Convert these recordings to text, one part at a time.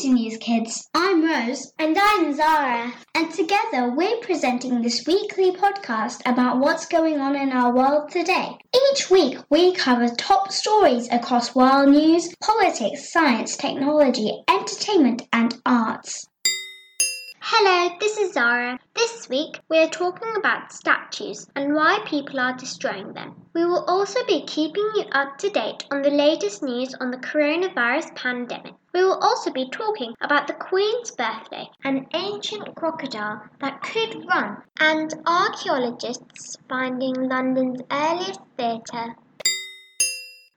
to NewzKidz. I'm Rose. And I'm Zara. And together we're presenting this weekly podcast about what's going on in our world today. Each week we cover top stories across world news, politics, science, technology, entertainment, and arts. Hello, this is Zara. This week we are talking about statues and why people are destroying them. We will also be keeping you up to date on the latest news on the coronavirus pandemic. We will also be talking about the Queen's birthday, an ancient crocodile that could run, and archaeologists finding London's earliest theatre.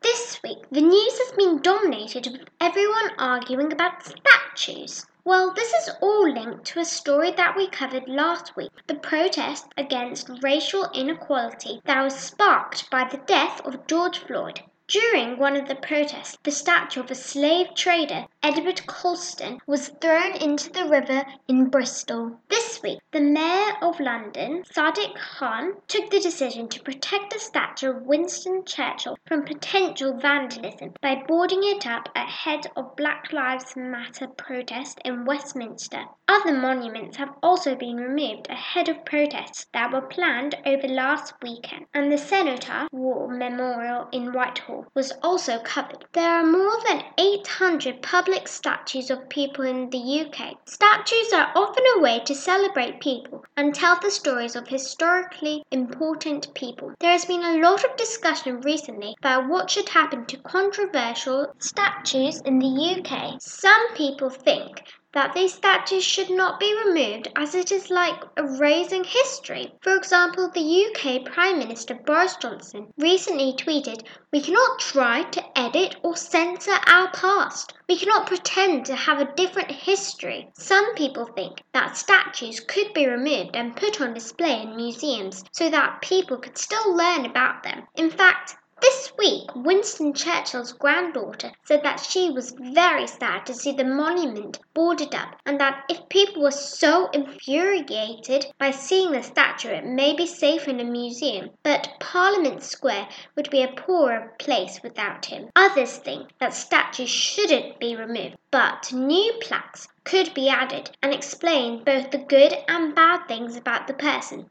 This week, the news has been dominated with everyone arguing about statues. Well, this is all linked to a story that we covered last week the protest against racial inequality that was sparked by the death of George Floyd. During one of the protests, the statue of a slave trader, Edward Colston, was thrown into the river in Bristol. This week, the Mayor of London, Sadiq Khan, took the decision to protect the statue of Winston Churchill from potential vandalism by boarding it up ahead of Black Lives Matter protest in Westminster. Other monuments have also been removed ahead of protests that were planned over last weekend, and the Cenotaph War Memorial in Whitehall was also covered. There are more than 800 public statues of people in the UK. Statues are often a way to celebrate people and tell the stories of historically important people. There has been a lot of discussion recently about what should happen to controversial statues in the UK. Some people think that these statues should not be removed as it is like erasing history. For example, the UK Prime Minister Boris Johnson recently tweeted, We cannot try to edit or censor our past. We cannot pretend to have a different history. Some people think that statues could be removed and put on display in museums so that people could still learn about them. In fact, this week, Winston Churchill's granddaughter said that she was very sad to see the monument boarded up and that if people were so infuriated by seeing the statue, it may be safe in a museum, but Parliament Square would be a poorer place without him. Others think that statues shouldn't be removed, but new plaques could be added and explain both the good and bad things about the person.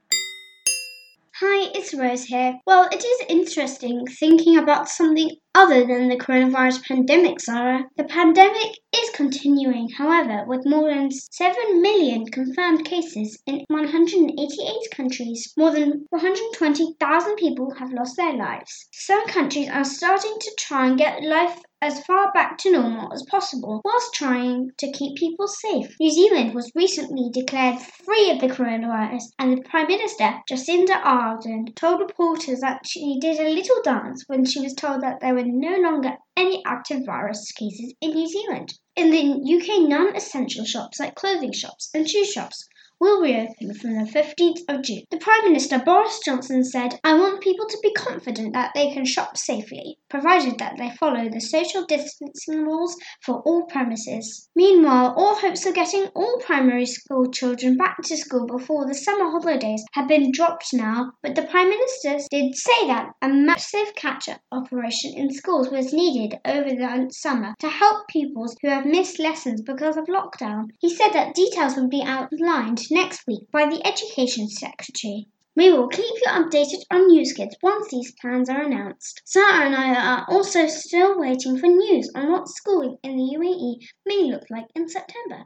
Hi, it's Rose here. Well, it is interesting thinking about something other than the coronavirus pandemic, Zara. The pandemic is continuing, however, with more than 7 million confirmed cases in 188 countries. More than 120,000 people have lost their lives. Some countries are starting to try and get life as far back to normal as possible whilst trying to keep people safe. New Zealand was recently declared free of the coronavirus, and the Prime Minister, Jacinda Ardern, told reporters that she did a little dance when she was told that there were no longer any active virus cases in New Zealand. In the UK, non essential shops like clothing shops and shoe shops will reopen from the 15th of June. The Prime Minister Boris Johnson said, I want people to be confident that they can shop safely, provided that they follow the social distancing rules for all premises. Meanwhile, all hopes of getting all primary school children back to school before the summer holidays have been dropped now, but the Prime Minister did say that a massive catch up operation in schools was needed over the summer to help pupils who have missed lessons because of lockdown. He said that details would be outlined next week by the Education Secretary. We will keep you updated on NewzKidz once these plans are announced. Zara and I are also still waiting for news on what schooling in the UAE may look like in September.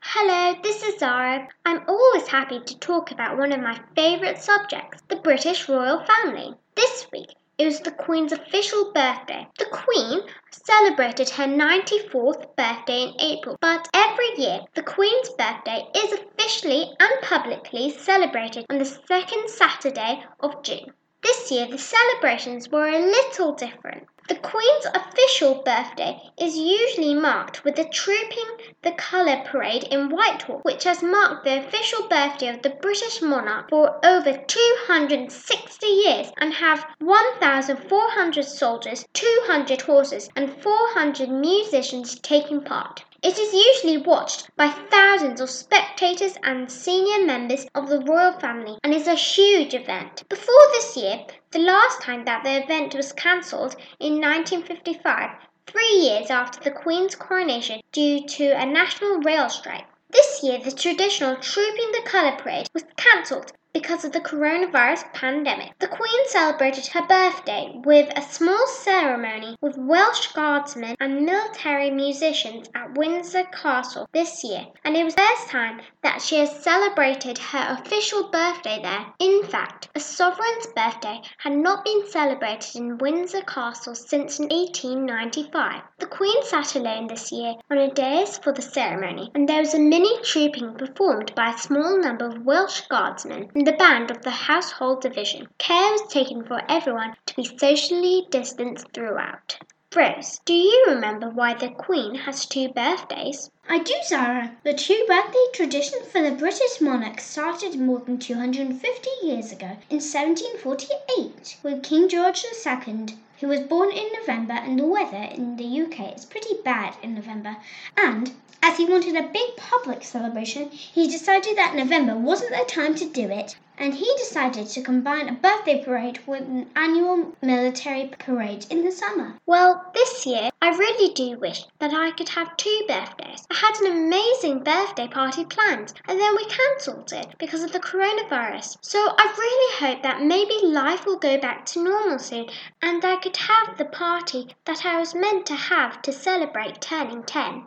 Hello, this is Zara. I'm always happy to talk about one of my favourite subjects, the British royal family. This week, it was the Queen's official birthday. The Queen celebrated her 94th birthday in April, but every year the Queen's birthday is officially and publicly celebrated on the second Saturday of June. This year the celebrations were a little different. The Queen's official birthday is usually marked with the Trooping the Colour parade in Whitehall, which has marked the official birthday of the British monarch for over 260 years and have 1,400 soldiers, 200 horses, and 400 musicians taking part. It is usually watched by thousands of spectators and senior members of the royal family and is a huge event. Before this year, the last time that the event was cancelled in 1955, three years after the Queen's coronation due to a national rail strike. This year, the traditional Trooping the Colour Parade was cancelled because of the coronavirus pandemic. The Queen celebrated her birthday with a small ceremony with Welsh guardsmen and military musicians at Windsor Castle this year, and it was the first time that she has celebrated her official birthday there. In fact, a sovereign's birthday had not been celebrated in Windsor Castle since 1895. The Queen sat alone this year on a dais for the ceremony, and there was a mini trooping performed by a small number of Welsh guardsmen the band of the household division. Care was taken for everyone to be socially distanced throughout. Rose, do you remember why the Queen has two birthdays? I do, Zara. The two birthday tradition for the British monarch started more than 250 years ago in 1748 with King George II, who was born in November and the weather in the UK is pretty bad in November. And as he wanted a big public celebration, he decided that November wasn't the time to do it, and he decided to combine a birthday parade with an annual military parade in the summer. Well, this year, I really do wish that I could have two birthdays. I had an amazing birthday party planned, and then we cancelled it because of the coronavirus. So I really hope that maybe life will go back to normal soon, and I could have the party that I was meant to have to celebrate turning 10.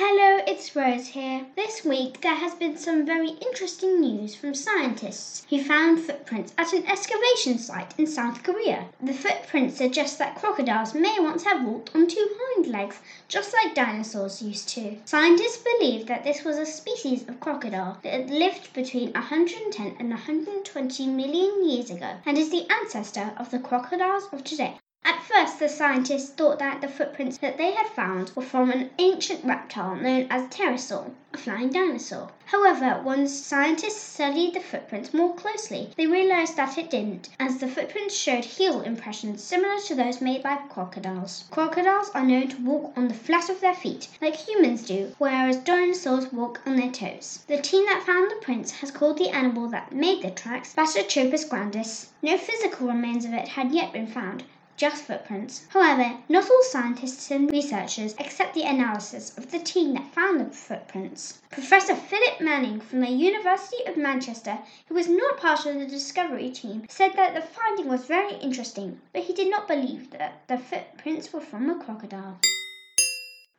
Hello, it's Rose here. This week there has been some very interesting news from scientists who found footprints at an excavation site in South Korea. The footprints suggest that crocodiles may once have walked on two hind legs, just like dinosaurs used to. Scientists believe that this was a species of crocodile that had lived between 110 and 120 million years ago and is the ancestor of the crocodiles of today. At first, the scientists thought that the footprints that they had found were from an ancient reptile known as pterosaur, a flying dinosaur. However, once scientists studied the footprints more closely, they realized that it didn't, as the footprints showed heel impressions similar to those made by crocodiles. Crocodiles are known to walk on the flat of their feet, like humans do, whereas dinosaurs walk on their toes. The team that found the prints has called the animal that made the tracks Batrachopus grandis. No physical remains of it had yet been found, just footprints. However, not all scientists and researchers accept the analysis of the team that found the footprints. Professor Philip Manning from the University of Manchester, who was not part of the discovery team, said that the finding was very interesting, but he did not believe that the footprints were from a crocodile.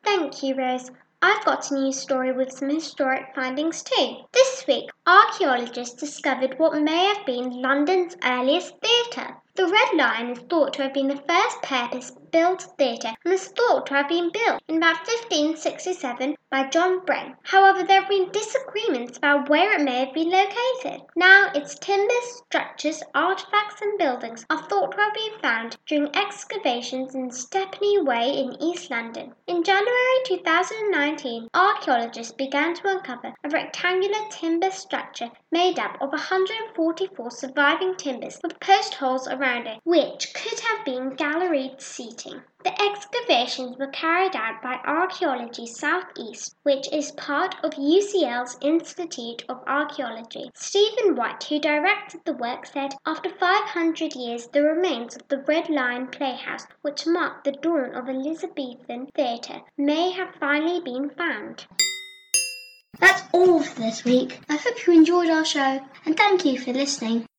Thank you, Rose. I've got a new story with some historic findings too. This week, archaeologists discovered what may have been London's earliest theatre. The Red Lion is thought to have been the first purpose built theatre and is thought to have been built in about 1567 by John Brayne. However, there have been about where it may have been located. Now, its timbers, structures, artifacts, and buildings are thought to have been found during excavations in Stepney Way in East London. In January 2019, archaeologists began to uncover a rectangular timber structure made up of 144 surviving timbers with post holes around it, which could have been galleried seating. The excavations were carried out by Archaeology Southeast, which is part of UCL's Institute of Archaeology. Stephen White, who directed the work, said, After 500 years, the remains of the Red Lion Playhouse, which marked the dawn of Elizabethan theatre, may have finally been found. That's all for this week. I hope you enjoyed our show and thank you for listening.